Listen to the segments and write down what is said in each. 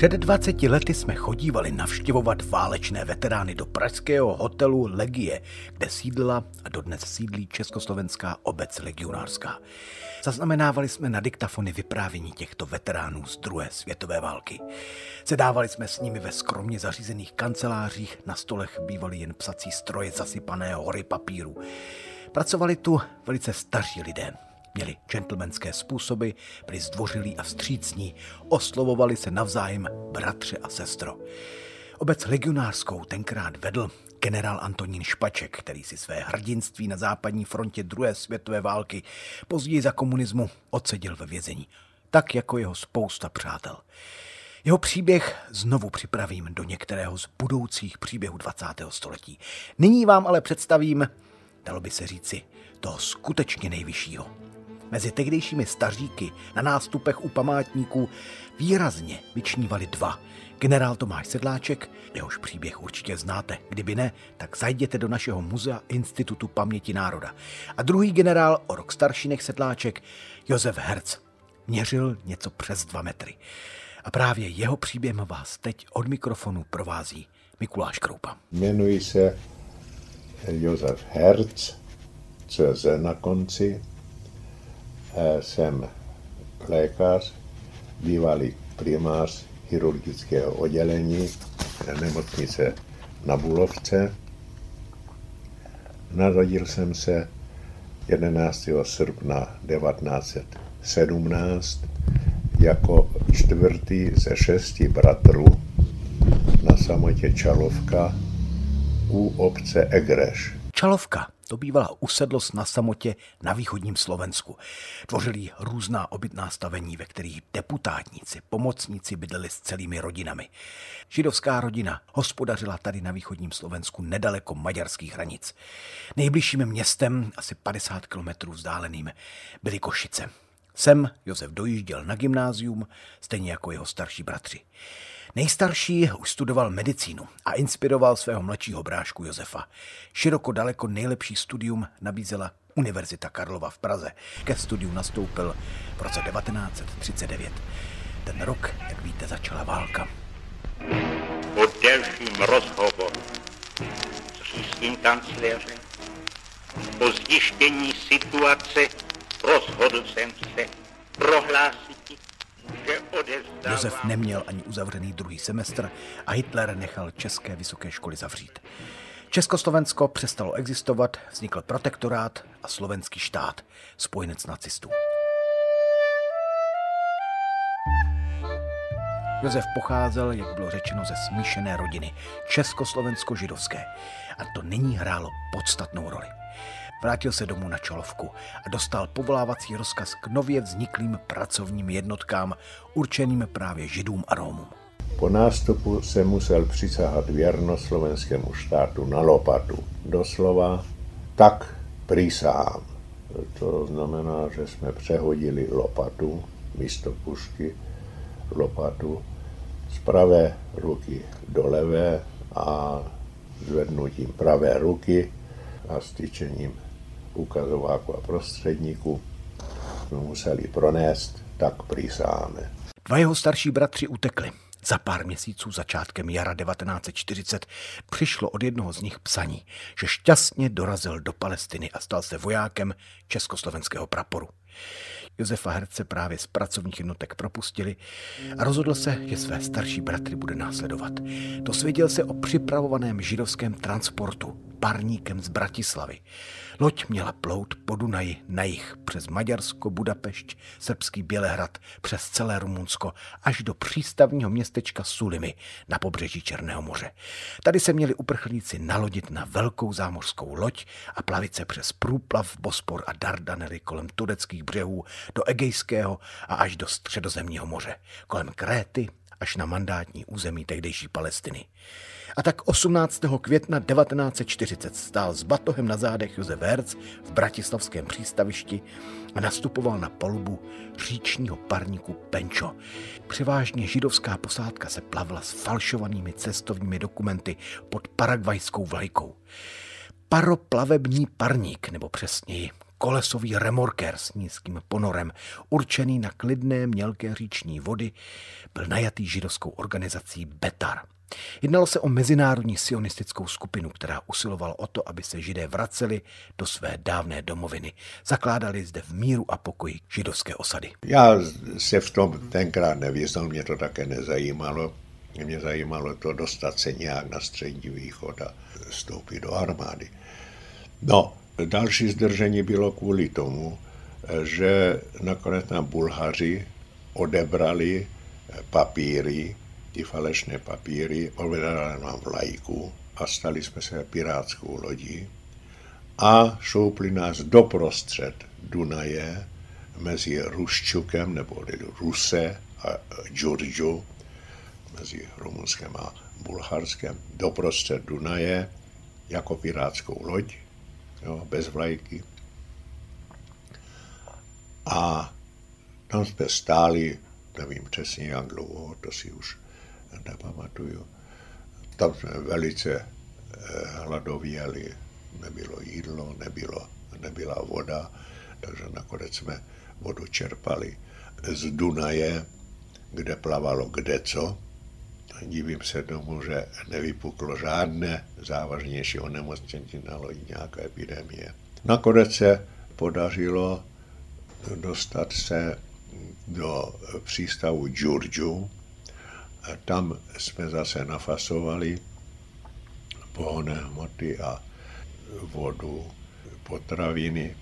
Před 20 lety jsme chodívali navštěvovat válečné veterány do pražského hotelu Legie, kde sídla a dodnes sídlí Československá obec legionářská. Zaznamenávali jsme na diktafony vyprávění těchto veteránů z druhé světové války. Sedávali jsme s nimi ve skromně zařízených kancelářích, na stolech bývaly jen psací stroje zasypané hory papíru. Pracovali tu velice staří lidé, Měli gentlemanské způsoby, byli zdvořilí a vstřícní, oslovovali se navzájem bratře a sestro. Obec legionářskou tenkrát vedl generál Antonín Špaček, který si své hrdinství na západní frontě druhé světové války později za komunismu odseděl ve vězení, tak jako jeho spousta přátel. Jeho příběh znovu připravím do některého z budoucích příběhů 20. století. Nyní vám ale představím, dalo by se říci, toho skutečně nejvyššího. Mezi tehdejšími staříky na nástupech u památníků výrazně vyčnívali dva. Generál Tomáš Sedláček, jehož příběh určitě znáte. Kdyby ne, tak zajděte do našeho muzea Institutu paměti národa. A druhý generál, o rok starší než Sedláček, Josef Herc. Měřil něco přes dva metry. A právě jeho příběh vás teď od mikrofonu provází Mikuláš Kroupa. Jmenuji se Josef Herc, CZ na konci, jsem lékař, bývalý primář chirurgického oddělení nemocnice na Bulovce. Narodil jsem se 11. srpna 1917 jako čtvrtý ze šesti bratrů na samotě Čalovka u obce Egreš. Čalovka to bývala usedlost na samotě na východním Slovensku. Tvořili různá obytná stavení, ve kterých deputátníci, pomocníci bydleli s celými rodinami. Židovská rodina hospodařila tady na východním Slovensku nedaleko maďarských hranic. Nejbližším městem, asi 50 kilometrů vzdáleným, byly Košice. Sem Josef dojížděl na gymnázium, stejně jako jeho starší bratři. Nejstarší už studoval medicínu a inspiroval svého mladšího brášku Josefa. Široko daleko nejlepší studium nabízela Univerzita Karlova v Praze. Ke studiu nastoupil v roce 1939. Ten rok, jak víte, začala válka. Po delším rozhovoru s říšským kancléřem, po zjištění situace rozhodl jsem se prohlásit Josef neměl ani uzavřený druhý semestr a Hitler nechal české vysoké školy zavřít. Československo přestalo existovat, vznikl protektorát a slovenský štát, spojenec nacistů. Josef pocházel, jak bylo řečeno, ze smíšené rodiny, československo-židovské. A to nyní hrálo podstatnou roli. Vrátil se domů na Čolovku a dostal povolávací rozkaz k nově vzniklým pracovním jednotkám určeným právě Židům a Rómům. Po nástupu se musel přisahat věrnost slovenskému štátu na lopatu. Doslova tak prísahám. To znamená, že jsme přehodili lopatu, místo pušky, lopatu z pravé ruky do levé a zvednutím pravé ruky a styčením ukazováku a prostředníku jsme museli pronést, tak přísáme. Dva jeho starší bratři utekli. Za pár měsíců začátkem jara 1940 přišlo od jednoho z nich psaní, že šťastně dorazil do Palestiny a stal se vojákem československého praporu. Josefa Herce právě z pracovních jednotek propustili a rozhodl se, že své starší bratry bude následovat. Dosvěděl se o připravovaném židovském transportu parníkem z Bratislavy. Loď měla plout po Dunaji na jich přes Maďarsko, Budapešť, srbský Bělehrad, přes celé Rumunsko až do přístavního městečka Sulimy na pobřeží Černého moře. Tady se měli uprchlíci nalodit na velkou zámořskou loď a plavit se přes průplav Bospor a Dardanely kolem tureckých břehů do Egejského a až do středozemního moře, kolem Kréty až na mandátní území tehdejší Palestiny. A tak 18. května 1940 stál s batohem na zádech Josef Herz v bratislavském přístavišti a nastupoval na palubu říčního parníku Penčo. Převážně židovská posádka se plavila s falšovanými cestovními dokumenty pod paragvajskou vlajkou. Paroplavební parník, nebo přesněji kolesový remorker s nízkým ponorem, určený na klidné mělké říční vody, byl najatý židovskou organizací Betar – Jednalo se o mezinárodní sionistickou skupinu, která usilovala o to, aby se židé vraceli do své dávné domoviny. Zakládali zde v míru a pokoji židovské osady. Já se v tom tenkrát nevěznal, mě to také nezajímalo. Mě zajímalo to dostat se nějak na střední východ a vstoupit do armády. No, další zdržení bylo kvůli tomu, že nakonec nám Bulhaři odebrali papíry, ty falešné papíry, odvedali nám vlajku a stali jsme se pirátskou lodí a šoupli nás doprostřed Dunaje mezi Ruščukem nebo Ruse a Džurdžu, mezi Rumunskem a Bulharskem, doprostřed Dunaje jako pirátskou loď, jo, bez vlajky. A tam jsme stáli, nevím přesně jak dlouho, to si už nepamatuju. Tam jsme velice eh, hladověli, nebylo jídlo, nebylo, nebyla voda, takže nakonec jsme vodu čerpali z Dunaje, kde plavalo kde co. Divím se tomu, že nevypuklo žádné závažnější onemocnění na lodi, nějaká epidemie. Nakonec se podařilo dostat se do přístavu Džurdžu, tam jsme zase nafasovali pohonné hmoty a vodu, potraviny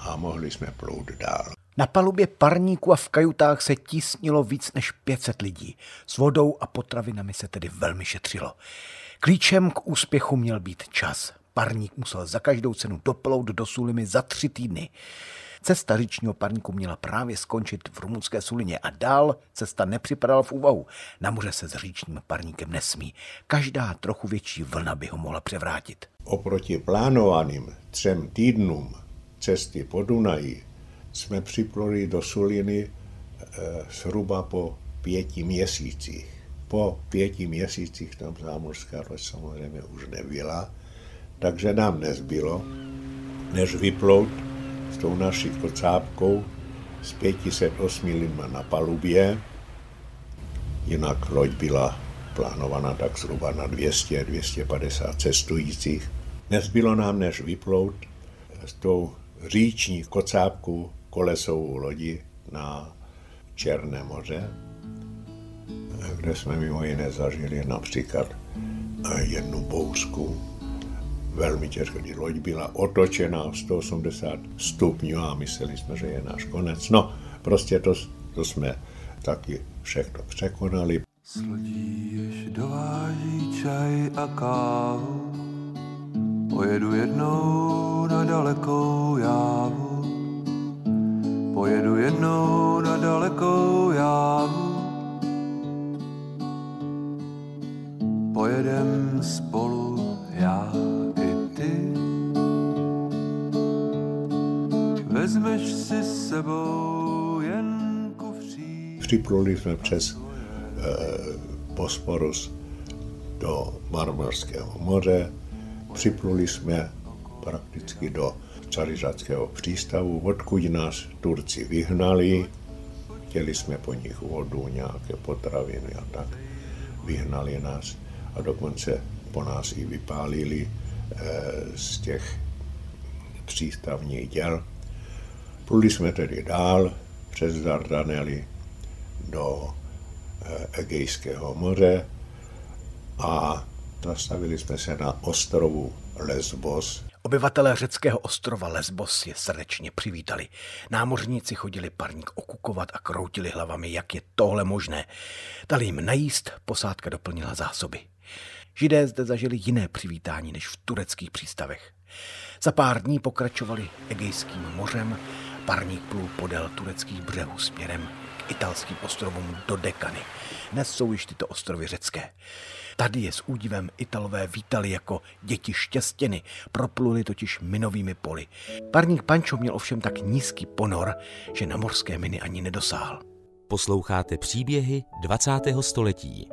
a mohli jsme plout dál. Na palubě parníku a v kajutách se tísnilo víc než 500 lidí. S vodou a potravinami se tedy velmi šetřilo. Klíčem k úspěchu měl být čas. Parník musel za každou cenu doplout do Sulimy za tři týdny. Cesta říčního parníku měla právě skončit v rumunské Sulině a dál cesta nepřipadala v úvahu. Na moře se s říčním parníkem nesmí. Každá trochu větší vlna by ho mohla převrátit. Oproti plánovaným třem týdnům cesty po Dunaji jsme připluli do Suliny e, zhruba po pěti měsících. Po pěti měsících tam zámořská loď samozřejmě už nebyla, takže nám nezbylo, než vyplout s tou naší kocápkou s 508 lidma na palubě. Jinak loď byla plánovaná tak zhruba na 200-250 cestujících. Nezbylo nám než vyplout s tou říční kocápkou kolesovou lodi na Černé moře, kde jsme mimo jiné zažili například jednu bouřku, velmi těžké, kdy loď byla otočená 180 stupňů a mysleli jsme, že je náš konec. No, prostě to, to jsme taky všechno překonali. S lodí jež dováží čaj a kávu, pojedu jednou na dalekou jávu. Pojedu jednou na dalekou jávu. Pojedem spolu já vezmeš si s sebou jen kufří. Připluli jsme přes eh, Bosporus do Marmarského moře, připluli jsme prakticky do Carižadského přístavu, odkud nás Turci vyhnali, chtěli jsme po nich vodu, nějaké potraviny a tak. Vyhnali nás a dokonce po nás i vypálili e, z těch přístavních děl. Pluli jsme tedy dál přes Dardanely do eh, Egejského moře a zastavili jsme se na ostrovu Lesbos. Obyvatelé řeckého ostrova Lesbos je srdečně přivítali. Námořníci chodili parník okukovat a kroutili hlavami, jak je tohle možné. Dali jim najíst, posádka doplnila zásoby. Židé zde zažili jiné přivítání než v tureckých přístavech. Za pár dní pokračovali Egejským mořem Parník plul podél tureckých břehů směrem k italským ostrovům do Dekany. Dnes jsou již tyto ostrovy řecké. Tady je s údivem Italové vítali jako děti štěstěny, propluli totiž minovými poli. Parník Pančo měl ovšem tak nízký ponor, že na morské miny ani nedosáhl. Posloucháte příběhy 20. století.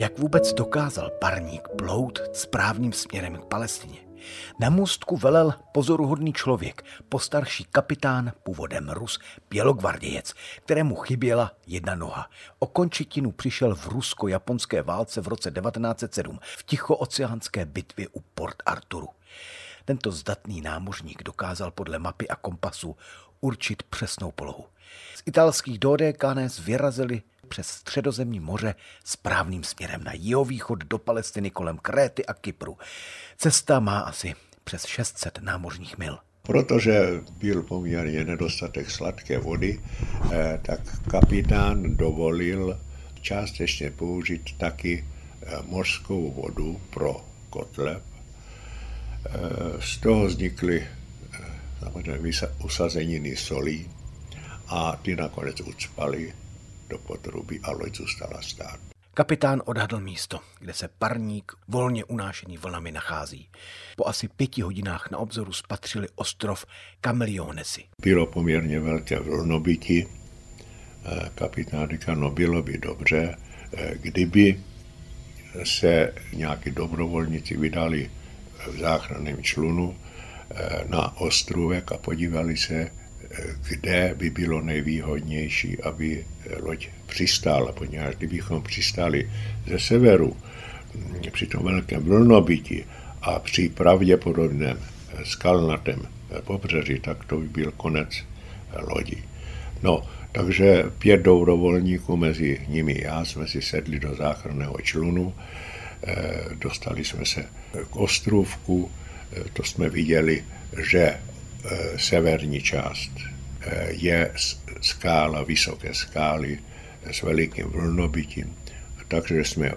Jak vůbec dokázal parník plout správným směrem k Palestině? Na můstku velel pozoruhodný člověk, postarší kapitán, původem Rus, bělogvardějec, kterému chyběla jedna noha. O končetinu přišel v rusko-japonské válce v roce 1907 v tichooceánské bitvě u Port Arturu. Tento zdatný námořník dokázal podle mapy a kompasu určit přesnou polohu. Z italských Dodekanes vyrazili přes středozemní moře správným směrem na jihovýchod do Palestiny kolem Kréty a Kypru. Cesta má asi přes 600 námořních mil. Protože byl poměrně nedostatek sladké vody, eh, tak kapitán dovolil částečně použít taky eh, mořskou vodu pro kotle. Eh, z toho vznikly samozřejmě usazeniny solí a ty nakonec ucpaly do potrubí a loď zůstala stát. Kapitán odhadl místo, kde se parník volně unášený vlnami nachází. Po asi pěti hodinách na obzoru spatřili ostrov Kamilionesi. Bylo poměrně velké vlnobytí. Eh, kapitán říkal, no bylo by dobře, eh, kdyby se nějaký dobrovolníci vydali v záchranném člunu eh, na ostrovek a podívali se, kde by bylo nejvýhodnější, aby loď přistála, poněvadž kdybychom přistáli ze severu při tom velkém vlnobytí a při pravděpodobném skalnatém pobřeží, tak to by byl konec lodi. No, takže pět dobrovolníků, mezi nimi já, jsme si sedli do záchranného člunu, eh, dostali jsme se k ostrovku, eh, to jsme viděli, že severní část eh, je skála, vysoké skály s velikým vlnobytím. Takže jsme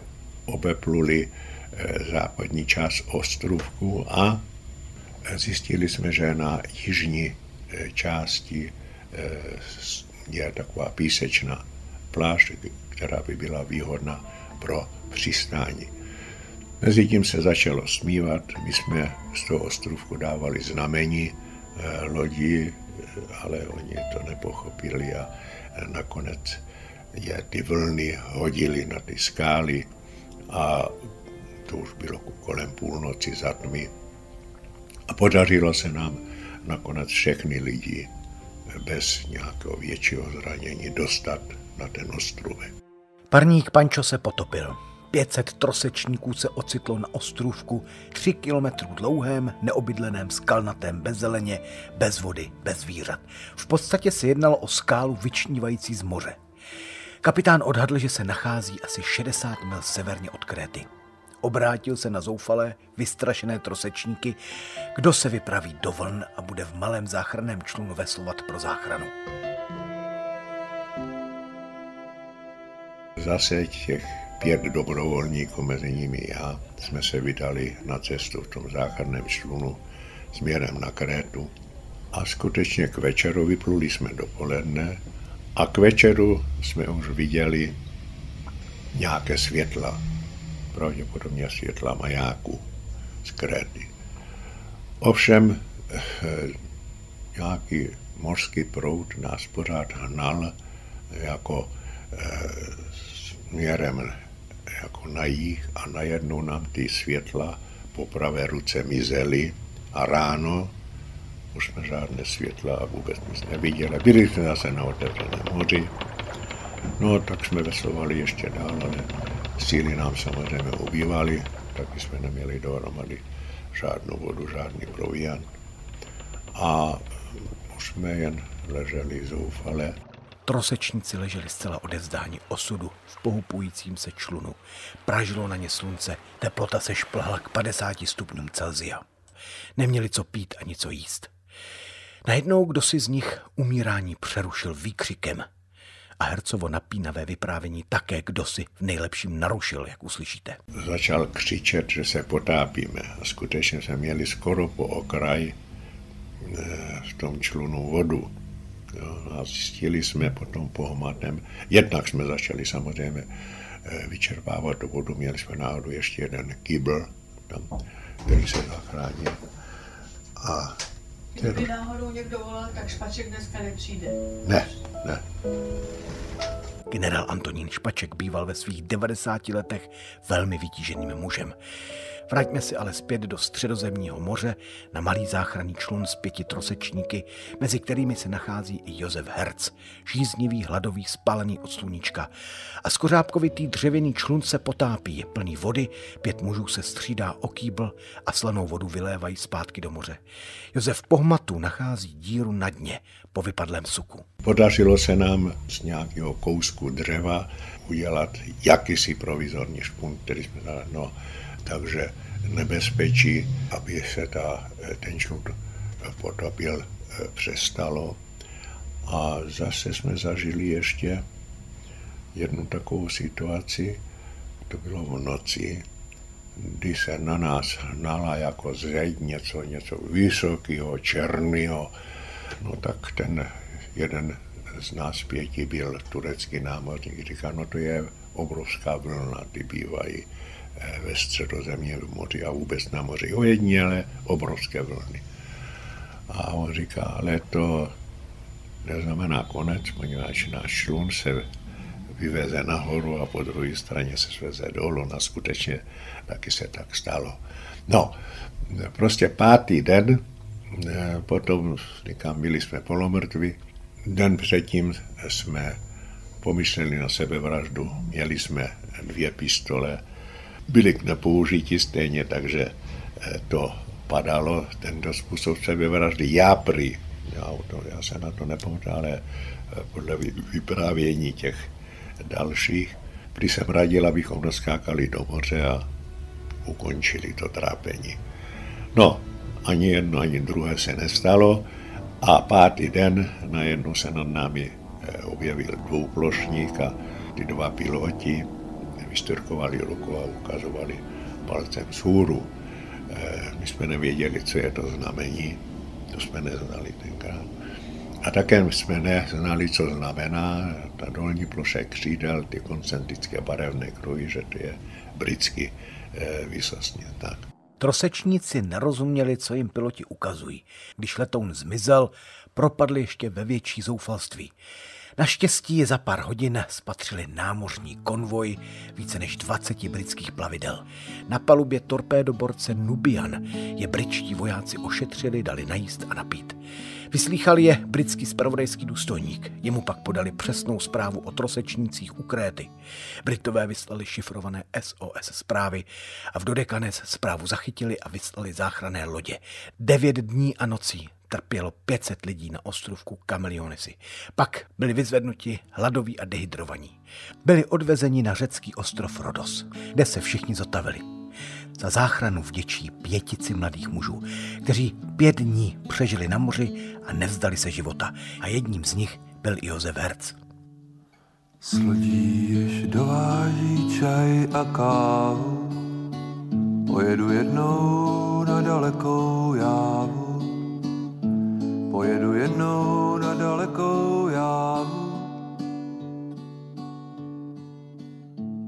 obepluli eh, západní část ostrovku a zjistili jsme, že na jižní části je taková písečná pláž, která by byla výhodná pro přistání. Mezitím se začalo smívat, my jsme z toho ostrovku dávali znamení, Eh, lodi, ale oni to nepochopili a nakonec je ty vlny hodili na ty skály a to už bylo kolem půlnoci za tmy. A podařilo se nám nakonec všechny lidi bez nějakého většího zranění dostat na ten ostrovek. Parník Pančo se potopil. 500 trosečníků se ocitlo na ostrůvku 3 kilometrů dlouhém, neobydleném skalnatém bez zeleně, bez vody, bez zvířat. V podstatě se jednalo o skálu vyčnívající z moře. Kapitán odhadl, že se nachází asi 60 mil severně od Kréty. Obrátil se na zoufalé, vystrašené trosečníky, kdo se vypraví do vln a bude v malém záchranném člunu veslovat pro záchranu. Zase těch pět dobrovolníků, mezi nimi já, jsme se vydali na cestu v tom záchranném člunu směrem na Krétu. A skutečně k večeru vypluli jsme dopoledne a k večeru jsme už viděli nějaké světla, pravděpodobně světla majáku z Kréty. Ovšem eh, nějaký mořský proud nás pořád hnal jako eh, směrem jako na jich a najednou nám ty světla po pravé ruce mizely a ráno už jsme žádné světla a vůbec nic neviděli. Byli jsme zase na otevřeném moři. No, tak jsme veslovali ještě dál, ale síly nám samozřejmě ubývaly, taky jsme neměli dohromady žádnou vodu, žádný proviant. A už jsme jen leželi zoufale. Trosečníci leželi zcela odevzdáni osudu v pohupujícím se člunu. Pražilo na ně slunce, teplota se šplhla k 50 stupňům Celzia. Neměli co pít ani co jíst. Najednou kdo si z nich umírání přerušil výkřikem a hercovo napínavé vyprávění také kdo si v nejlepším narušil, jak uslyšíte. Začal křičet, že se potápíme a skutečně jsme měli skoro po okraj eh, v tom člunu vodu Jo, a zjistili jsme potom po hmatném, jednak jsme začali samozřejmě eh, vyčerpávat do vodu, měli jsme náhodou ještě jeden kýbl, tam, který se zachránil. A Kdyby náhodou někdo volal, tak Špaček dneska nepřijde. Ne, ne. Generál Antonín Špaček býval ve svých 90 letech velmi vytíženým mužem. Vraťme si ale zpět do středozemního moře na malý záchranný člun s pěti trosečníky, mezi kterými se nachází i Josef Herc, žíznivý, hladový, spálený od sluníčka. A skořápkovitý dřevěný člun se potápí, je plný vody, pět mužů se střídá o kýbl a slanou vodu vylévají zpátky do moře. Josef pohmatu nachází díru na dně po vypadlém suku. Podařilo se nám z nějakého kousku dřeva udělat jakýsi provizorní špunt, který jsme dali. No, takže nebezpečí, aby se ta, ten šut potopil, eh, přestalo. A zase jsme zažili ještě jednu takovou situaci, to bylo v noci, kdy se na nás hnala jako zeď něco, něco vysokého, černého. No tak ten jeden z nás pěti byl turecký námořník, říká, no to je obrovská vlna, ty bývají Eh, ve v moři a vůbec na moři. Ojediněle obrovské vlny. A on říká, ale to neznamená konec, poněvadž náš šlun se vyveze nahoru a po druhé straně se sveze dolů. A skutečně taky se tak stalo. No, prostě pátý den, eh, potom říkám, byli jsme polomrtví, den předtím jsme pomysleli na sebevraždu, měli jsme dvě pistole, byly k nepoužití stejně, takže eh, to padalo, tento způsob sebevraždy. Já prý, já, to, já se na to nepamatuju, ale eh, podle vyprávění těch dalších, prý jsem radil, abychom naskákali do moře a ukončili to trápení. No, ani jedno, ani druhé se nestalo a pátý den najednou se nad námi eh, objevil dvouplošník a ty dva piloti vystrkovali ruku a ukazovali palcem vzhůru. Eh, my jsme nevěděli, co je to znamení, to jsme neznali tenkrát. A také jsme neznali, co znamená ta dolní ploše křídel, ty koncentrické barevné kruhy, že to je britský eh, výsostně tak. Trosečníci nerozuměli, co jim piloti ukazují. Když letoun zmizel, propadli ještě ve větší zoufalství. Naštěstí za pár hodin spatřili námořní konvoj více než 20 britských plavidel. Na palubě torpédoborce Nubian je britští vojáci ošetřili, dali najíst a napít. Vyslýchal je britský spravodajský důstojník. Jemu pak podali přesnou zprávu o trosečnících u Kréty. Britové vyslali šifrované SOS zprávy a v Dodekanec zprávu zachytili a vyslali záchranné lodě. Devět dní a nocí trpělo 500 lidí na ostrovku Kamilionisi. Pak byli vyzvednuti hladoví a dehydrovaní. Byli odvezeni na řecký ostrov Rodos, kde se všichni zotavili. Za záchranu vděčí pětici mladých mužů, kteří pět dní přežili na moři a nevzdali se života. A jedním z nich byl Josef Herc. S lodí jež dováží čaj a kávu, pojedu jednou na dalekou jávu Pojedu jednou na dalekou jávu.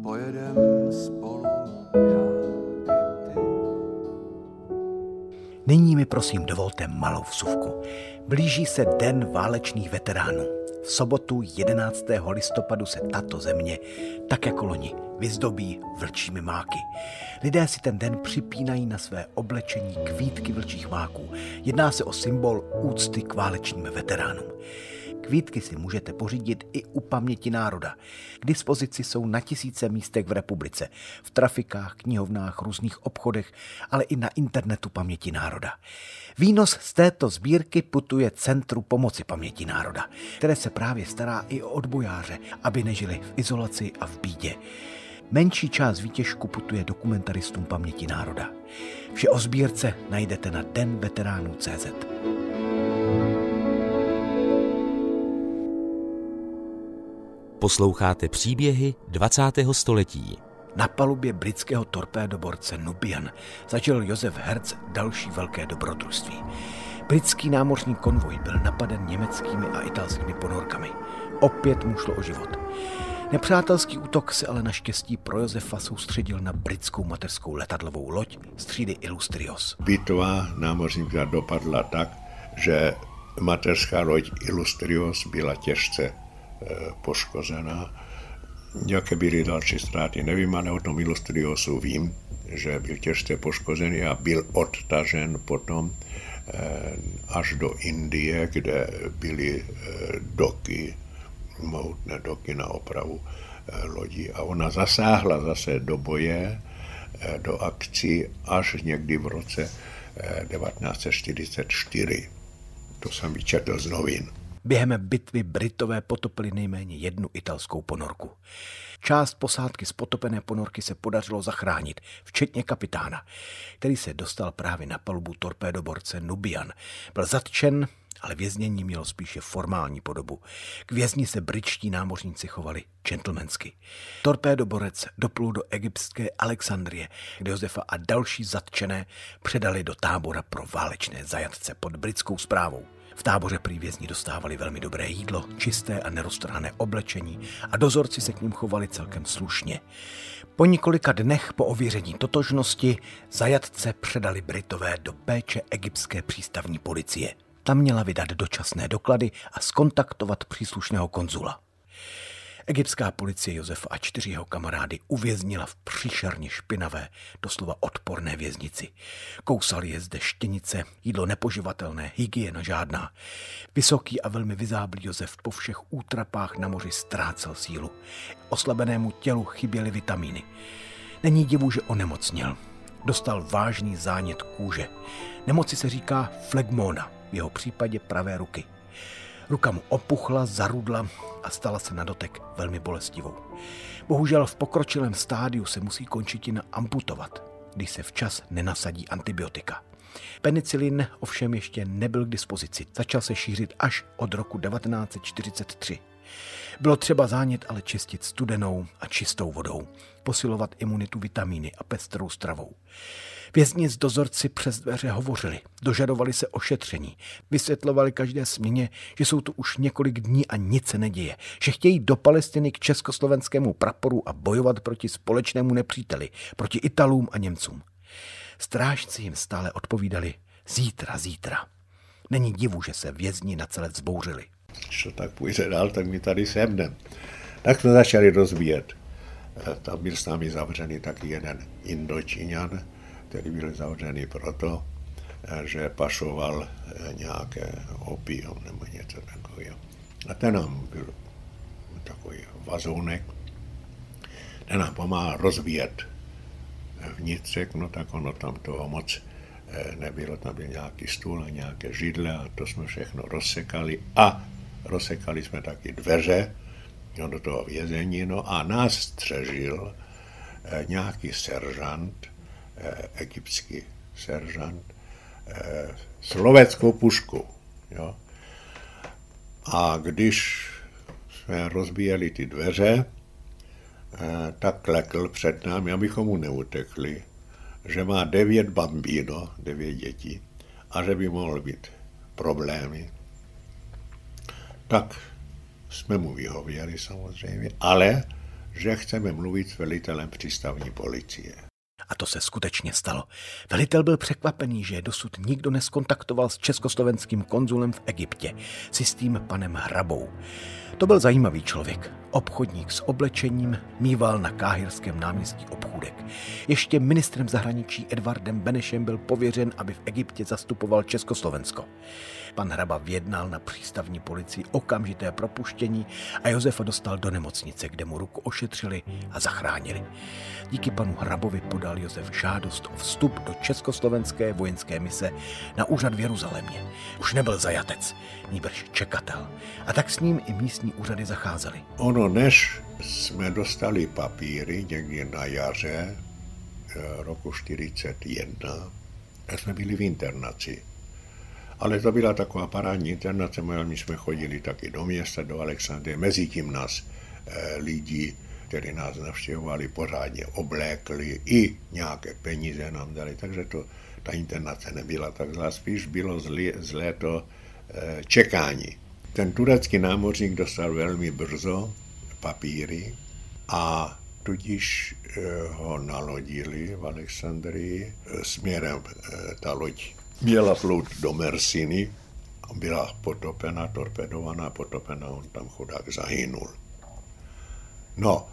Pojedem spolu já Nyní mi prosím dovolte malou vsuvku. Blíží se Den válečných veteránů. V sobotu 11. listopadu se tato země, tak jako loni, vyzdobí vlčími máky. Lidé si ten den připínají na své oblečení kvítky vlčích máků. Jedná se o symbol úcty k válečným veteránům. Kvítky si můžete pořídit i u paměti národa. K dispozici jsou na tisíce místech v republice, v trafikách, knihovnách, různých obchodech, ale i na internetu paměti národa. Výnos z této sbírky putuje Centru pomoci paměti národa, které se právě stará i o odbojáře, aby nežili v izolaci a v bídě. Menší část výtěžku putuje dokumentaristům paměti národa. Vše o sbírce najdete na denveteránů.cz. Posloucháte příběhy 20. století. Na palubě britského torpédoborce Nubian zažil Josef Herz další velké dobrodružství. Britský námořní konvoj byl napaden německými a italskými ponorkami. Opět mu šlo o život. Nepřátelský útok se ale naštěstí pro Josefa soustředil na britskou mateřskou letadlovou loď z třídy Illustrios. Bitva námořníka dopadla tak, že mateřská loď Illustrios byla těžce poškozená. Jaké byly další ztráty, nevím, ale o tom Illustriosu vím, že byl těžce poškozený a byl odtažen potom eh, až do Indie, kde byly eh, doky mohutné doky na opravu eh, lodí. A ona zasáhla zase do boje, do akcí až někdy v roce 1944. Eh, to jsem vyčetl z novin. Během bitvy Britové potopili nejméně jednu italskou ponorku. Část posádky z potopené ponorky se podařilo zachránit, včetně kapitána, který se dostal právě na palubu torpédoborce Nubian. Byl zatčen ale věznění mělo spíše formální podobu. K vězni se britští námořníci chovali gentlemansky. Torpédoborec doplul do egyptské Alexandrie, kde Josefa a další zatčené předali do tábora pro válečné zajatce pod britskou zprávou. V táboře prý vězni dostávali velmi dobré jídlo, čisté a neroztrhané oblečení a dozorci se k ním chovali celkem slušně. Po několika dnech po ověření totožnosti zajatce předali Britové do péče egyptské přístavní policie. Tam měla vydat dočasné doklady a skontaktovat příslušného konzula. Egyptská policie Josefa a čtyři jeho kamarády uvěznila v příšerně špinavé, doslova odporné věznici. Kousali je zde štěnice, jídlo nepoživatelné, hygiena žádná. Vysoký a velmi vyzáblý Josef po všech útrapách na moři ztrácel sílu. Oslabenému tělu chyběly vitamíny. Není divu, že onemocněl. Dostal vážný zánět kůže. Nemoci se říká flegmona v jeho případě pravé ruky. Ruka mu opuchla, zarudla a stala se na dotek velmi bolestivou. Bohužel v pokročilém stádiu se musí končitina amputovat, když se včas nenasadí antibiotika. Penicilin ovšem ještě nebyl k dispozici. Začal se šířit až od roku 1943. Bylo třeba zánět ale čistit studenou a čistou vodou, posilovat imunitu vitamíny a pestrou stravou. Vězni z dozorci přes dveře hovořili, dožadovali se ošetření, vysvětlovali každé směně, že jsou tu už několik dní a nic se neděje, že chtějí do Palestiny k československému praporu a bojovat proti společnému nepříteli, proti Italům a Němcům. Strážci jim stále odpovídali zítra, zítra. Není divu, že se vězni na celé vzbouřili. Co tak půjde dál, tak mi tady semnem. Tak jsme začali rozvíjet. Eh, tam byl s námi zavřený taky jeden Indočíňan, který byl zavřený proto, eh, že pašoval eh, nějaké opium nebo něco takového. A ten nám byl takový vazounek, ten nám pomáhal rozvíjet vnitřek, no tak ono tam toho moc eh, nebylo, tam byl nějaký stůl a nějaké židle a to jsme všechno rozsekali a rozsekali jsme taky dveře no, do toho vězení, no a nás střežil nějaký seržant, Eh, egyptský seržant eh, s loveckou puškou. Jo. A když jsme rozbíjeli ty dveře, eh, tak klekl před námi, abychom mu neutekli, že má devět bambino, devět dětí, a že by mohl být problémy. Tak jsme mu vyhověli samozřejmě, ale že chceme mluvit s velitelem přístavní policie. A to se skutečně stalo. Velitel byl překvapený, že dosud nikdo neskontaktoval s československým konzulem v Egyptě, si s tím panem Hrabou. To byl zajímavý člověk. Obchodník s oblečením mýval na káhirském náměstí obchůdek. Ještě ministrem zahraničí Edvardem Benešem byl pověřen, aby v Egyptě zastupoval Československo. Pan Hraba vědnal na přístavní policii okamžité propuštění a Josefa dostal do nemocnice, kde mu ruku ošetřili a zachránili. Díky panu Hrabovi podal Josef žádost o vstup do československé vojenské mise na úřad v Jeruzalémě. Už nebyl zajatec, nýbrž čekatel. A tak s ním i místní úřady zacházely. Ono, než jsme dostali papíry někdy na jaře eh, roku 41, tak jsme byli v internaci. Ale to byla taková parádní internace, my jsme chodili taky do města, do Alexandrie, mezi tím nás e, lidi, kteří nás navštěvovali, pořádně oblékli, i nějaké peníze nám dali, takže to, ta internace nebyla tak zlá, spíš bylo zlé, zlé to e, čekání. Ten turecký námořník dostal velmi brzo papíry a tudíž e, ho nalodili v Alexandrii e, směrem ta loď měla plout do Mersiny, byla potopena, torpedovaná, potopena, on tam chudák zahynul. No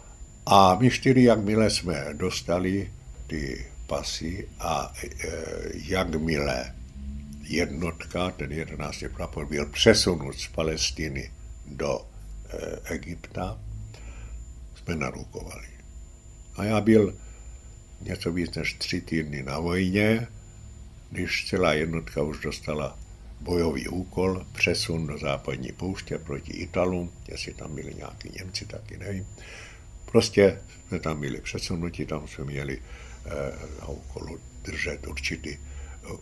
a my čtyři, jakmile jsme dostali ty pasy a e, jakmile jednotka, ten 11. prapor, byl přesunut z Palestiny do e, Egypta, jsme narukovali. A já byl něco víc než tři týdny na vojně, když celá jednotka už dostala bojový úkol, přesun do západní pouště proti Italům, jestli tam byli nějaký Němci, taky nevím. Prostě jsme tam byli přesunuti, tam jsme měli eh, úkolu držet určitý eh,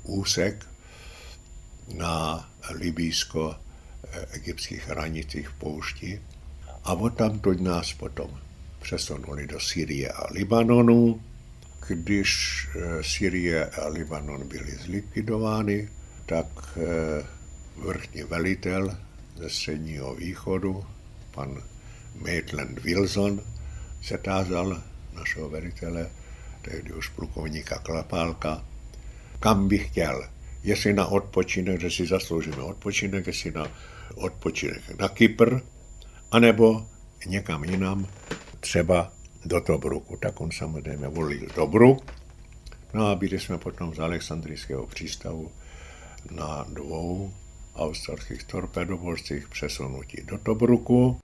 úsek na libýsko-egyptských hranicích v poušti a od tam nás potom přesunuli do Syrie a Libanonu. Když eh, Syrie a Libanon byly zlikvidovány, tak eh, vrchní velitel ze středního východu, pan Maitland Wilson, se tázal našeho velitele, tehdy už plukovníka Klapálka, kam bych chtěl. Jestli na odpočinek, že si zasloužíme odpočinek, jestli na odpočinek na Kypr, anebo někam jinam, třeba do Tobruku. Tak on samozřejmě volil Tobruk. No a byli jsme potom z Alexandrijského přístavu na dvou australských torpedoborcích přesunutí do Tobruku.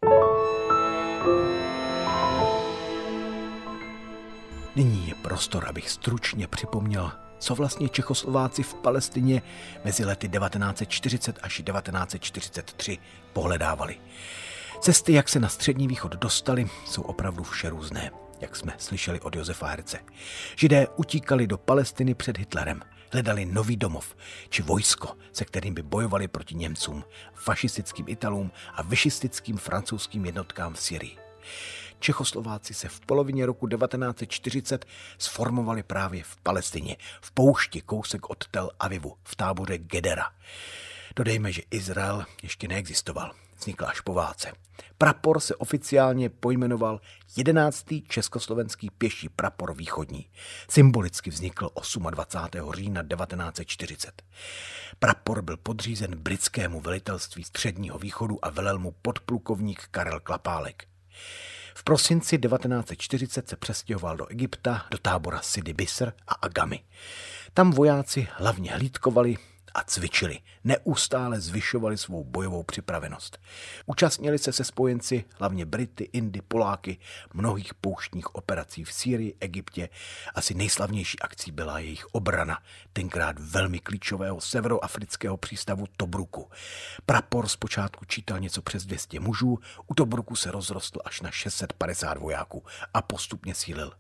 Nyní je prostor, abych stručně připomněl, co vlastně Čechoslováci v Palestině mezi lety 1940 až 1943 pohledávali. Cesty, jak se na střední východ dostali, jsou opravdu vše různé, jak jsme slyšeli od Josefa Herce. Židé utíkali do Palestiny před Hitlerem, hledali nový domov či vojsko, se kterým by bojovali proti Němcům, fašistickým Italům a vyšistickým francouzským jednotkám v Syrii. Čechoslováci se v polovině roku 1940 sformovali právě v Palestině, v poušti kousek od Tel Avivu, v táboře Gedera. Dodejme, že Izrael ještě neexistoval vznikla až po válce. Prapor se oficiálně pojmenoval 11. československý pěší prapor východní. Symbolicky vznikl 28. října 1940. Prapor byl podřízen britskému velitelství středního východu a velel mu podplukovník Karel Klapálek. V prosinci 1940 se přestěhoval do Egypta, do tábora Sidi Bisr a Agami. Tam vojáci hlavně hlídkovali, a cvičili. Neustále zvyšovali svou bojovou připravenost. Účastnili se se spojenci, hlavně Brity, Indy, Poláky, mnohých pouštních operací v Sýrii, Egyptě. Asi nejslavnější akcí byla jejich obrana, tenkrát velmi klíčového severoafrického přístavu Tobruku. Prapor zpočátku čítal něco přes 200 mužů, u Tobruku se rozrostl až na 650 vojáků a postupně sílil.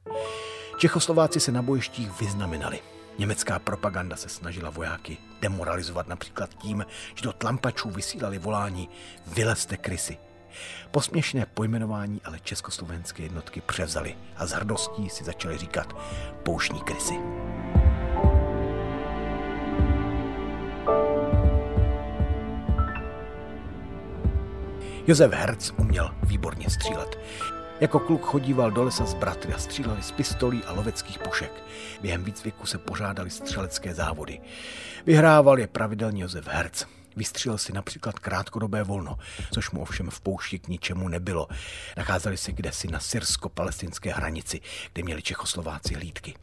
Čechoslováci se na bojištích vyznamenali. Německá propaganda se snažila vojáky demoralizovat například tím, že do tlampačů vysílali volání Vylezte krysy. Posměšné pojmenování ale československé jednotky převzali a s hrdostí si začali říkat poušní krysy. Josef Herc uměl výborně střílet. Jako kluk chodíval do lesa s bratry a stříleli z pistolí a loveckých pušek. Během výcviku se pořádali střelecké závody. Vyhrával je pravidelně Josef Herc. Vystřílel si například krátkodobé volno, což mu ovšem v poušti k ničemu nebylo. Nacházeli se kdesi na syrsko-palestinské hranici, kde měli Čechoslováci hlídky.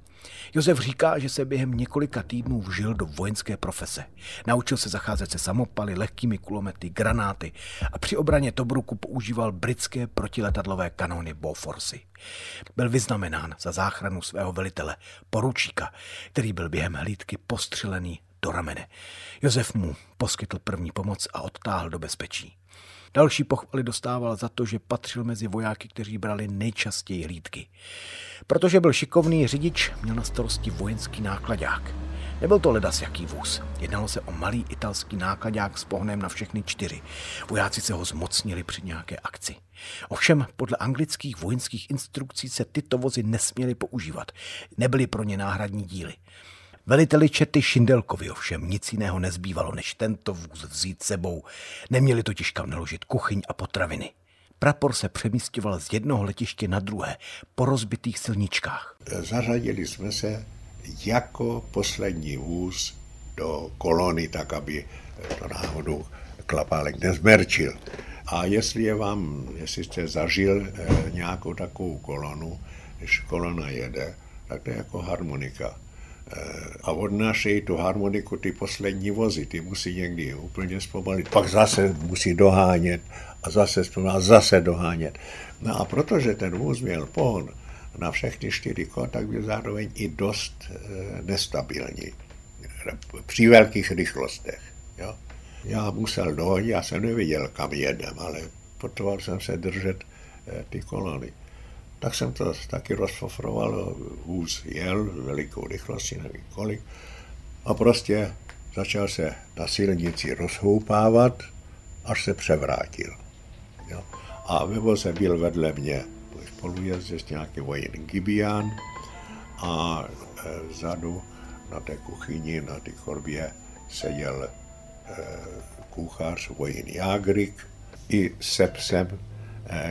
Josef říká, že se během několika týdnů vžil do vojenské profese. Naučil se zacházet se samopaly, lehkými kulomety, granáty a při obraně Tobruku používal britské protiletadlové kanony Boforsy. Byl vyznamenán za záchranu svého velitele, poručíka, který byl během hlídky postřelený do ramene. Josef mu poskytl první pomoc a odtáhl do bezpečí. Další pochvaly dostával za to, že patřil mezi vojáky, kteří brali nejčastěji hlídky. Protože byl šikovný řidič, měl na starosti vojenský nákladák. Nebyl to ledas jaký vůz. Jednalo se o malý italský nákladák s pohnem na všechny čtyři. Vojáci se ho zmocnili při nějaké akci. Ovšem, podle anglických vojenských instrukcí se tyto vozy nesměly používat. Nebyly pro ně náhradní díly. Veliteli čety Šindelkovi ovšem nic jiného nezbývalo, než tento vůz vzít sebou. Neměli totiž kam naložit kuchyň a potraviny. Prapor se přemístěval z jednoho letiště na druhé po rozbitých silničkách. Zařadili jsme se jako poslední vůz do kolony, tak aby to náhodou klapálek nezmerčil. A jestli je vám, jestli jste zažil eh, nějakou takovou kolonu, když kolona jede, tak to je jako harmonika. Eh, a odnášejí tu harmoniku ty poslední vozy, ty musí někdy úplně zpomalit, pak zase musí dohánět a zase zpomalit, a zase dohánět. No a protože ten vůz měl pohon na všechny čtyři kola, tak byl zároveň i dost e, nestabilní při velkých rychlostech. Jo? Já musel dojít, já jsem neviděl, kam jedem, ale potreboval jsem se držet e, ty kolony. Tak jsem to taky rozfofroval, vůz jel velikou rychlostí, nevím kolik, a prostě začal se na silnici rozhoupávat, až se převrátil. Jo. A ve voze byl vedle mě spolujezdec nějaký vojen Gibian a e, vzadu na té kuchyni, na té korbě seděl e, kuchař vojen Jágrik i se psem,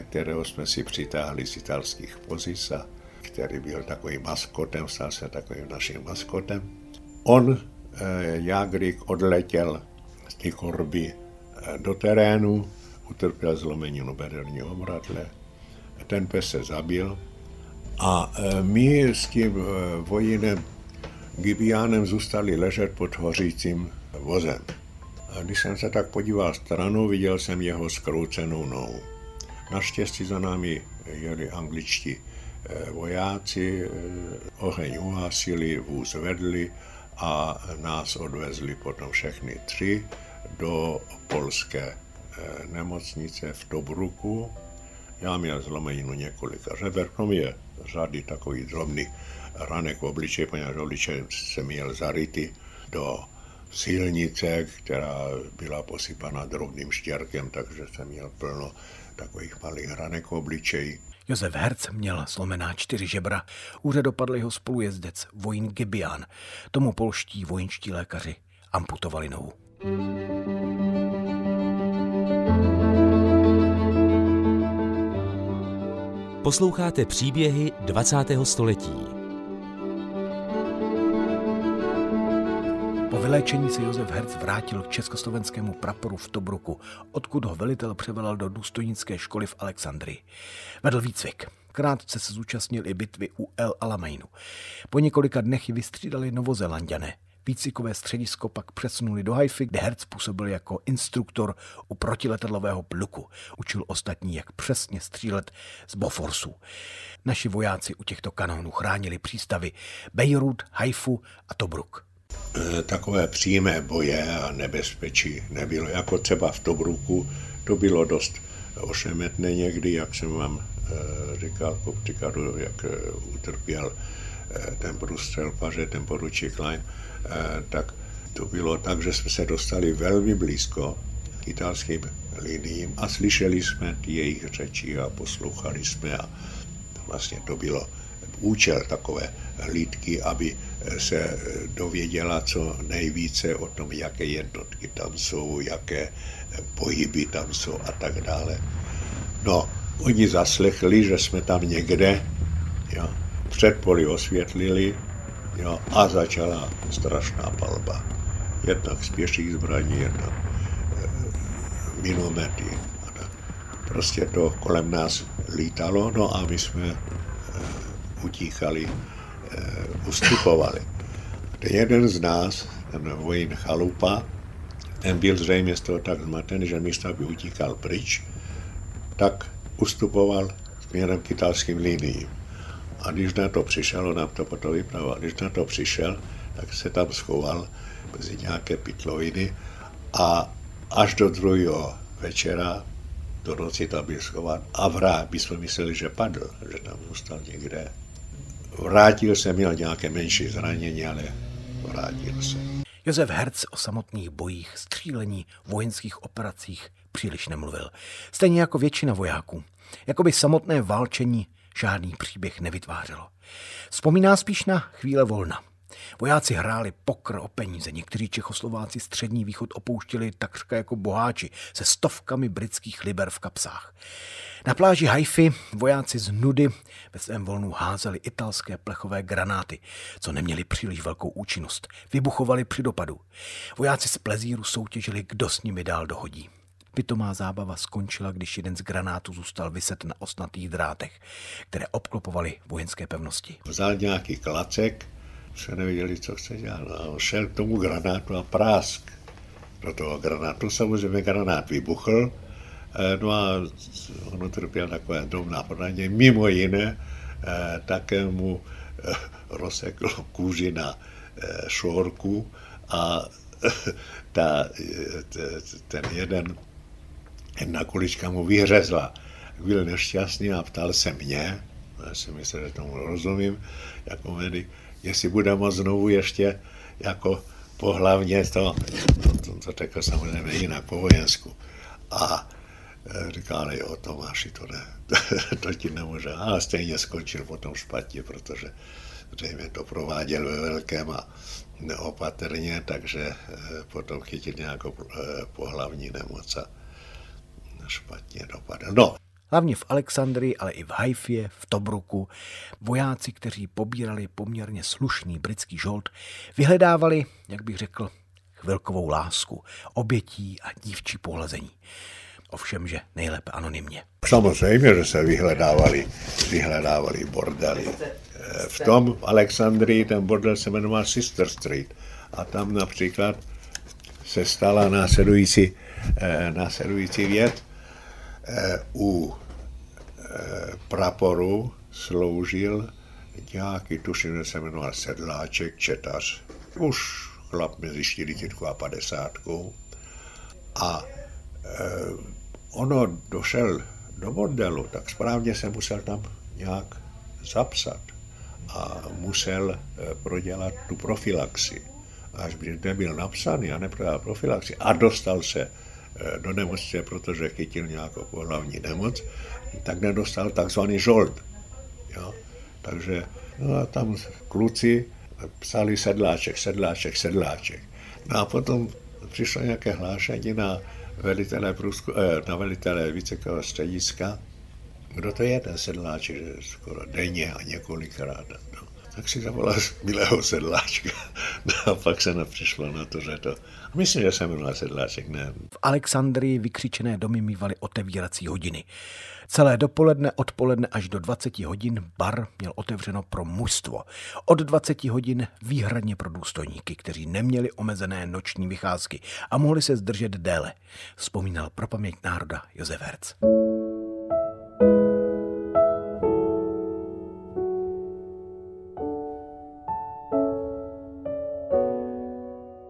kterého jsme si přitáhli z italských pozic a který byl takovým maskotem, stal se takovým naším maskotem. On, Jágrik, odletěl z té korby do terénu, utrpěl zlomeninu bederního obradle, ten pes se zabil a my s tím vojinem Gibiánem zůstali ležet pod hořícím vozem. A když jsem se tak podíval stranou, viděl jsem jeho skroucenou nohu. Naštěstí za námi jeli angličtí e, vojáci, oheň uhásili, vůz vedli a nás odvezli potom všechny tři do polské nemocnice v Tobruku, já měl zlomeninu několika řeber, kromě řady takových drobných ranek v obličeji, poněvadž obličej jsem měl zaryty do silnice, která byla posypaná drobným štěrkem, takže jsem měl plno takových malých ranek v obličeji. Josef Herc měl slomená čtyři žebra. Úře dopadl jeho spolujezdec, vojín Gibian. Tomu polští vojenští lékaři amputovali nohu. Posloucháte příběhy 20. století. Vyléčení se Josef Herc vrátil k československému praporu v Tobruku, odkud ho velitel převelal do důstojnické školy v Alexandrii. Vedl výcvik. Krátce se zúčastnil i bitvy u El Alameinu. Po několika dnech ji vystřídali novozelanděné. Výcvikové středisko pak přesunuli do Haify, kde Herc působil jako instruktor u protiletadlového pluku. Učil ostatní, jak přesně střílet z Boforsů. Naši vojáci u těchto kanónů chránili přístavy Beirut, Haifu a Tobruk. E, takové přímé boje a nebezpečí nebylo. Jako třeba v Tobruku to bylo dost ošemetné někdy, jak jsem vám e, říkal, po jak e, utrpěl ten průstřel paže, ten poručík Klein, Eh, tak to bylo tak, že jsme se dostali velmi blízko italským liniím a slyšeli jsme ty jejich řeči a poslouchali jsme a vlastně to bylo účel takové hlídky, aby se dověděla co nejvíce o tom, jaké jednotky tam jsou, jaké pohyby tam jsou a tak dále. No, oni zaslechli, že jsme tam někde, jo, předpoli osvětlili, Jo, a začala strašná palba. Jednak z pěších zbraní, jednak e, minomety. Prostě to kolem nás lítalo, no a my jsme e, utíkali, ustupovali. Ten jeden z nás, ten vojín Chalupa, ten byl zřejmě z toho tak zmaten, že místo, aby utíkal pryč, tak ustupoval směrem k italským liniím. A když na to přišel, on nám to potom vypravoval, když na to přišel, tak se tam schoval mezi nějaké pitloviny a až do druhého večera do noci tam byl schovan a vrát, my jsme mysleli, že padl, že tam zůstal někde. Vrátil se, měl nějaké menší zranění, ale vrátil se. Josef Herc o samotných bojích, střílení, vojenských operacích příliš nemluvil. Stejně jako většina vojáků. Jakoby samotné válčení žádný příběh nevytvářelo. Vzpomíná spíš na chvíle volna. Vojáci hráli pokr o peníze. Někteří Čechoslováci střední východ opouštěli takřka jako boháči se stovkami britských liber v kapsách. Na pláži Haify vojáci z nudy ve svém volnu házeli italské plechové granáty, co neměli příliš velkou účinnost. Vybuchovali při dopadu. Vojáci z plezíru soutěžili, kdo s nimi dál dohodí. Pitomá zábava skončila, když jeden z granátů zůstal vyset na osnatých drátech, které obklopovaly vojenské pevnosti. Vzal nějaký klacek, se nevěděli, co chce dělat. No, a on šel k tomu granátu a prásk. Do toho granátu samozřejmě granát vybuchl, eh, no a on utrpěl takové drobná poranění. Mimo jiné, eh, také mu eh, rozsekl kůži na šorku a ta, ten jeden jedna kulička mu vyhřezla. Byl nešťastný a ptal se mě, já si myslím, že tomu rozumím, jako medic, jestli bude moct znovu ještě jako pohlavně to, to, to, to řekl samozřejmě jinak po vojensku. A e, říkali, jo, Tomáši, to ne, to ti nemůže. A stejně skončil potom špatně, protože zřejmě to prováděl ve velkém a neopatrně, takže e, potom chytil nějakou e, pohlavní nemoc a špatně dopadl. No, Hlavně v Alexandrii, ale i v Haifě, v Tobruku, vojáci, kteří pobírali poměrně slušný britský žolt, vyhledávali, jak bych řekl, chvilkovou lásku, obětí a dívčí pohlazení. Ovšem, že nejlépe anonymně. Samozřejmě, že se vyhledávali, vyhledávali bordely. V tom Alexandrii ten bordel se jmenoval Sister Street a tam například se stala následující, eh, následující věc. Eh, u eh, praporu sloužil nějaký, tuším, že se jmenoval Sedláček, četař, už chlap mezi 40 a 50. A eh, ono došel do bordelu, tak správně se musel tam nějak zapsat a musel prodělat tu profilaxi. Až by nebyl napsaný a neprodělal profilaxi a dostal se Eh, do nemocnice, protože chytil nějakou pohlavní nemoc, tak nedostal takzvaný žold. Jo? Takže no a tam kluci psali sedláček, sedláček, sedláček. No a potom přišlo nějaké hlášení na velitele, průzku, eh, na velitele Vícekového střediska, kdo to je ten sedláček, že skoro denně a několikrát. No. Tak si zavolal milého sedláčka. A pak se nepřišlo na to, že to Myslím, že jsem jmenoval Sedláček, ne. V Alexandrii vykřičené domy mývaly otevírací hodiny. Celé dopoledne, odpoledne až do 20 hodin bar měl otevřeno pro mužstvo. Od 20 hodin výhradně pro důstojníky, kteří neměli omezené noční vycházky a mohli se zdržet déle, vzpomínal pro paměť národa Josef Herz.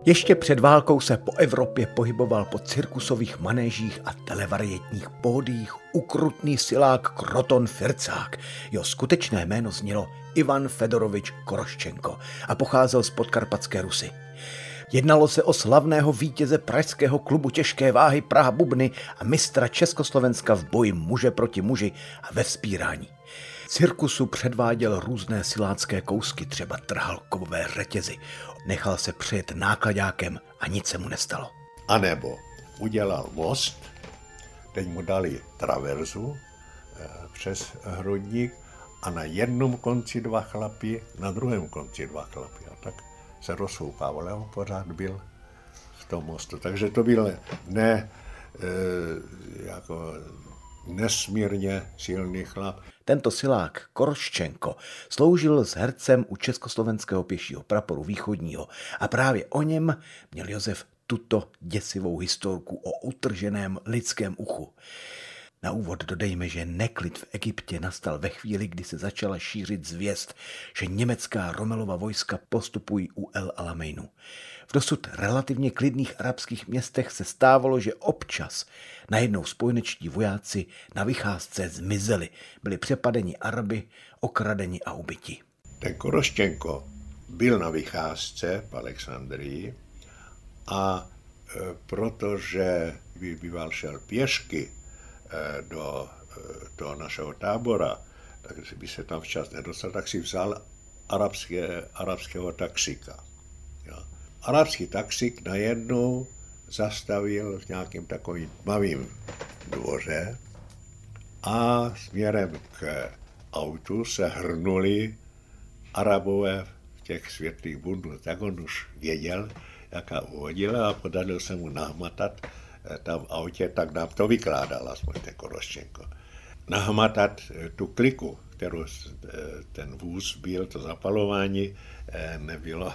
Ještě před válkou se po Evropě pohyboval po cirkusových manéžích a televarietních pódích ukrutný silák Kroton Fircák. Jeho skutečné jméno znělo Ivan Fedorovič Koroščenko a pocházel z podkarpatské Rusy. Jednalo se o slavného vítěze pražského klubu těžké váhy Praha Bubny a mistra Československa v boji muže proti muži a ve vzpírání cirkusu předváděl různé silácké kousky, třeba trhal kovové řetězy. Nechal se přijet nákladákem a nic se mu nestalo. A nebo udělal most, teď mu dali traverzu eh, přes hrudník a na jednom konci dva chlapy, na druhém konci dva chlapy. A tak se rozhoupával, ale on pořád byl v tom mostu. Takže to byl ne e, jako nesmírně silný chlap. Tento silák Koroščenko sloužil s hercem u Československého pěšího praporu východního a právě o něm měl Josef tuto děsivou historku o utrženém lidském uchu. Na úvod dodejme, že neklid v Egyptě nastal ve chvíli, kdy se začala šířit zvěst, že německá Romelova vojska postupují u El Alameinu. V dosud relativně klidných arabských městech se stávalo, že občas najednou spojnečtí vojáci na vycházce zmizeli, byli přepadeni Araby, okradeni a ubyti. Ten Koroštěnko byl na vycházce v Alexandrii a e, protože by býval šel pěšky do, e, do našeho tábora, takže by se tam včas nedostal, tak si vzal arabské, arabského taxika. Jo. Arabský taxik najednou zastavil v nějakém takovým tmavým dvoře a směrem k autu se hrnuli Arabové v těch světlých bundů. Tak on už věděl, jaká uhodila a podařil se mu nahmatat eh, tam v autě, tak nám to vykládal aspoň ten Koroščenko. Nahmatat eh, tu kliku, kterou eh, ten vůz byl, to zapalování nebylo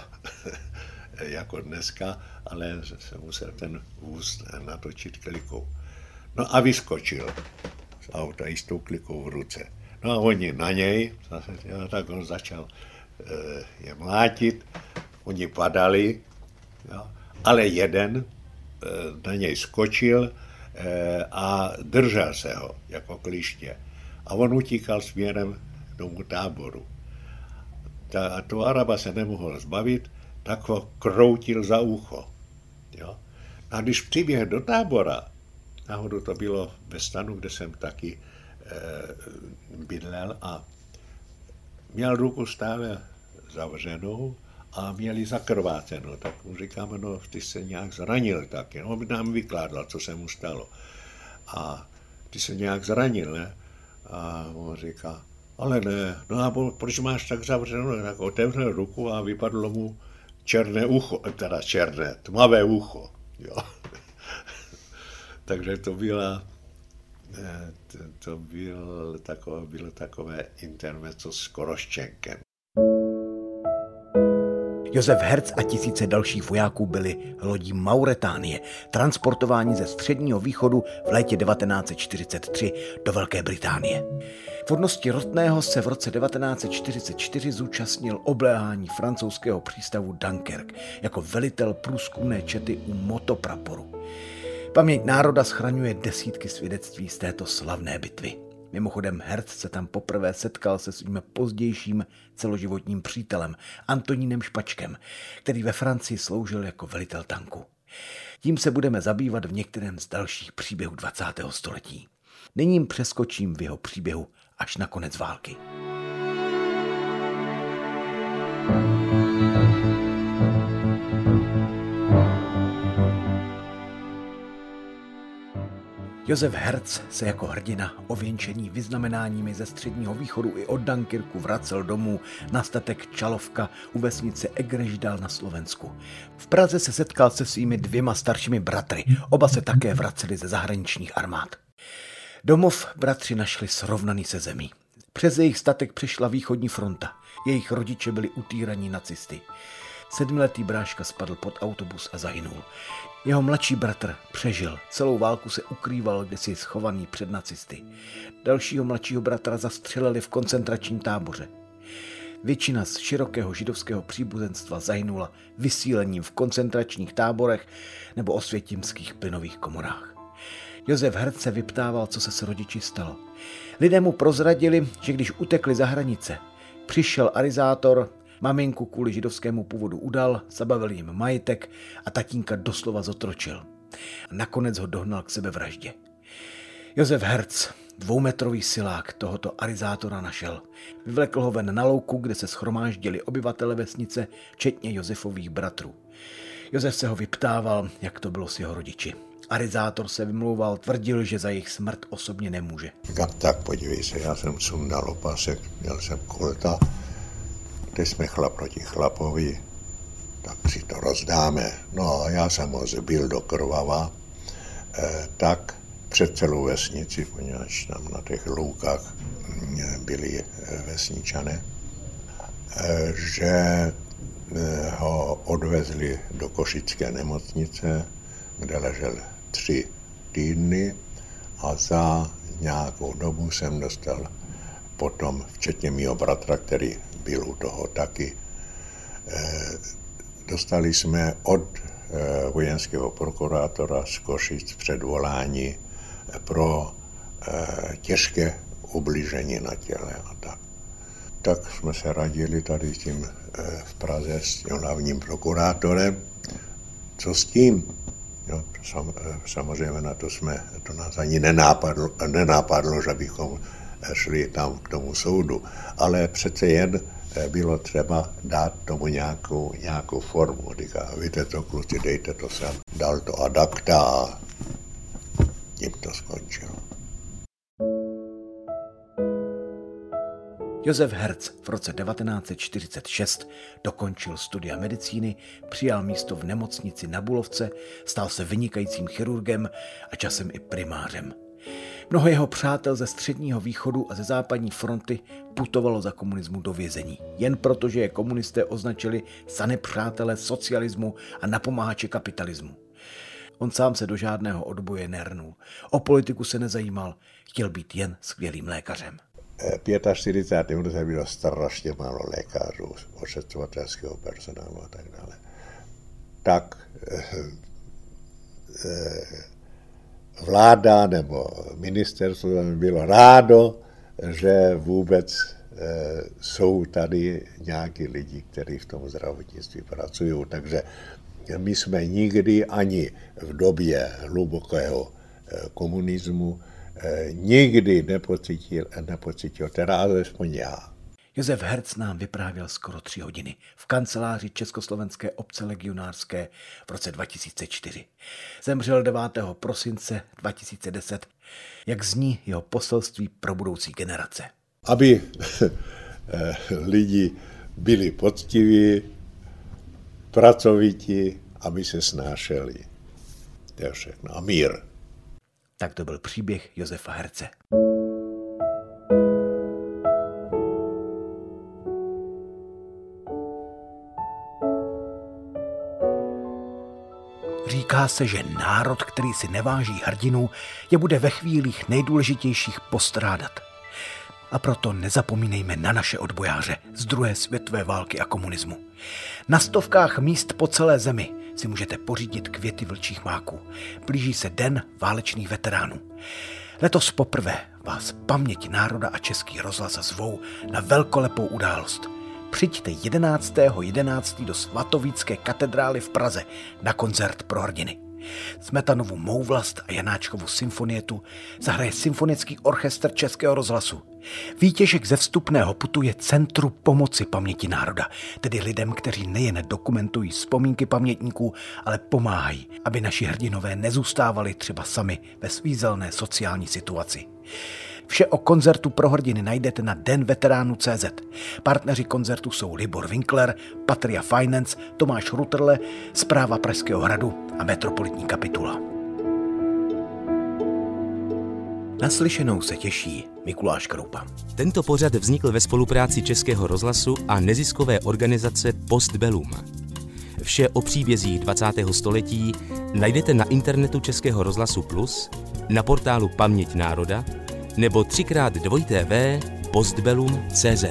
jako dneska, ale se musel ten vůz natočit klikou. No a vyskočil z auta i s tou klikou v ruce. No a oni na něj, zase, tak on začal je mlátit, oni padali, Jo? Ale jeden eh, na něj skočil eh, a držel se ho jako kliště. A on utíkal směrem k tomu táboru. Ta, a to Araba se nemohl zbavit, tak ho kroutil za ucho. Jo? A když přiběhl do tábora, náhodou to bylo ve stanu, kde jsem taky e, bydlel a měl ruku stále zavřenou a měli zakrváceno. Tak mu říkáme, no ty se nějak zranil taky. No, on nám vykládal, co se mu stalo. A ty se nějak zranil, ne? A on říká, ale ne, no a proč máš tak zavřeno? Tak otevřel ruku a vypadlo mu černé ucho, teda černé, tmavé ucho. Jo. Takže to byla, eh, to, to byl takové, bylo takové intermezzo s Koroščenkem. Josef Herc a tisíce dalších vojáků byli lodí Mauretánie, transportováni ze středního východu v létě 1943 do Velké Británie. V hodnosti Rotného se v roce 1944 zúčastnil obléhání francouzského přístavu Dunkirk jako velitel průzkumné čety u motopraporu. Paměť národa schraňuje desítky svědectví z této slavné bitvy. Mimochodem Hertz se tam poprvé setkal se svým pozdějším celoživotním přítelem Antonínem Špačkem, který ve Francii sloužil jako velitel tanku. Tím se budeme zabývat v některém z dalších příběhů 20. století. Nyní přeskočím v jeho příběhu až na konec války. Josef Herz se jako hrdina ověnčení vyznamenáními ze středního východu i od Dunkirku vracel domů na statek Čalovka u vesnice Egreždal na Slovensku. V Praze se setkal se svými dvěma staršími bratry, oba se také vraceli ze zahraničních armád. Domov bratři našli srovnaný se zemí. Přes jejich statek přišla východní fronta. Jejich rodiče byli utýraní nacisty. Sedmiletý bráška spadl pod autobus a zahynul. Jeho mladší bratr přežil. Celou válku se ukrýval kdysi schovaný před nacisty. Dalšího mladšího bratra zastřelili v koncentračním táboře. Většina z širokého židovského příbuzenstva zahynula vysílením v koncentračních táborech nebo osvětimských plynových komorách. Josef Herc se vyptával, co se s rodiči stalo. Lidé mu prozradili, že když utekli za hranice, přišel arizátor Maminku kvůli židovskému původu udal, zabavil jim majetek a tatínka doslova zotročil. Nakonec ho dohnal k sebevraždě. Josef Herc, dvoumetrový silák, tohoto arizátora našel. Vyvlekl ho ven na louku, kde se schromáždili obyvatele vesnice, včetně Josefových bratrů. Josef se ho vyptával, jak to bylo s jeho rodiči. Arizátor se vymlouval, tvrdil, že za jejich smrt osobně nemůže. Říkám, tak podívej se, já jsem sundal opasek, měl jsem kolta, teď jsme chlap proti chlapovi, tak si to rozdáme. No a já jsem ho zbyl do krvava, eh, tak před celou vesnici, poněvadž tam na těch loukách byli eh, vesničané, eh, že ho odvezli do Košické nemocnice, kde ležel tři týdny a za nějakou dobu jsem dostal potom, včetně mého bratra, který byl u toho taky. Eh, dostali jsme od eh, vojenského prokurátora z Košic předvolání pro eh, těžké ublížení na těle a tak. Tak jsme se radili tady s tím v Praze s tím hlavním prokurátorem, co s tím. Jo, sam, samozřejmě na to jsme, to nás ani nenápadlo, nenápadlo že bychom šli tam k tomu soudu. Ale přece jen eh, bylo třeba dát tomu nějakou, nějakou formu. Říká, víte co, kluci, dejte to sem. Dal to adapta a tím to skončilo. Josef Herz v roce 1946 dokončil studia medicíny, přijal místo v nemocnici na Bulovce, stal se vynikajícím chirurgem a časem i primářem. Mnoho jeho přátel ze středního východu a ze západní fronty putovalo za komunismu do vězení. Jen proto, že je komunisté označili za nepřátele socialismu a napomáhače kapitalismu. On sám se do žádného odboje nernul. O politiku se nezajímal, chtěl být jen skvělým lékařem. 45. roce bylo strašně málo lékařů, ošetřovatelského personálu a tak dále. Tak eh, eh, vláda nebo ministerstvo bylo rádo, že vůbec eh, jsou tady nějaký lidi, kteří v tom zdravotnictví pracují. Takže my jsme nikdy ani v době hlubokého komunismu nikdy nepocítil, nepocítil, teda alespoň já. Josef Herc nám vyprávěl skoro tři hodiny v kanceláři Československé obce legionářské v roce 2004. Zemřel 9. prosince 2010. Jak zní jeho poselství pro budoucí generace? Aby lidi byli poctiví, pracovití, aby se snášeli. To je všechno. A mír. Tak to byl příběh Josefa Herce. Říká se, že národ, který si neváží hrdinu, je bude ve chvílích nejdůležitějších postrádat. A proto nezapomínejme na naše odbojáře z druhé světové války a komunismu. Na stovkách míst po celé zemi si můžete pořídit květy vlčích máků. Blíží se den válečných veteránů. Letos poprvé vás paměť národa a český rozhlas zvou na velkolepou událost. Přijďte 11.11. 11. do Svatovícké katedrály v Praze na koncert pro hrdiny. Smetanovu Mou vlast a Janáčkovu symfonietu zahraje Symfonický orchestr Českého rozhlasu. Výtěžek ze vstupného putuje Centru pomoci paměti národa, tedy lidem, kteří nejen dokumentují vzpomínky pamětníků, ale pomáhají, aby naši hrdinové nezůstávali třeba sami ve svízelné sociální situaci. Vše o koncertu pro hrdiny najdete na CZ. Partneři koncertu jsou Libor Winkler, Patria Finance, Tomáš Ruterle, Zpráva Pražského hradu a Metropolitní kapitula. Naslyšenou se těší Mikuláš Kroupa. Tento pořad vznikl ve spolupráci Českého rozhlasu a neziskové organizace Postbellum. Vše o příbězích 20. století najdete na internetu Českého rozhlasu Plus, na portálu Paměť národa nebo třikrát dvojité v postbellum.cz.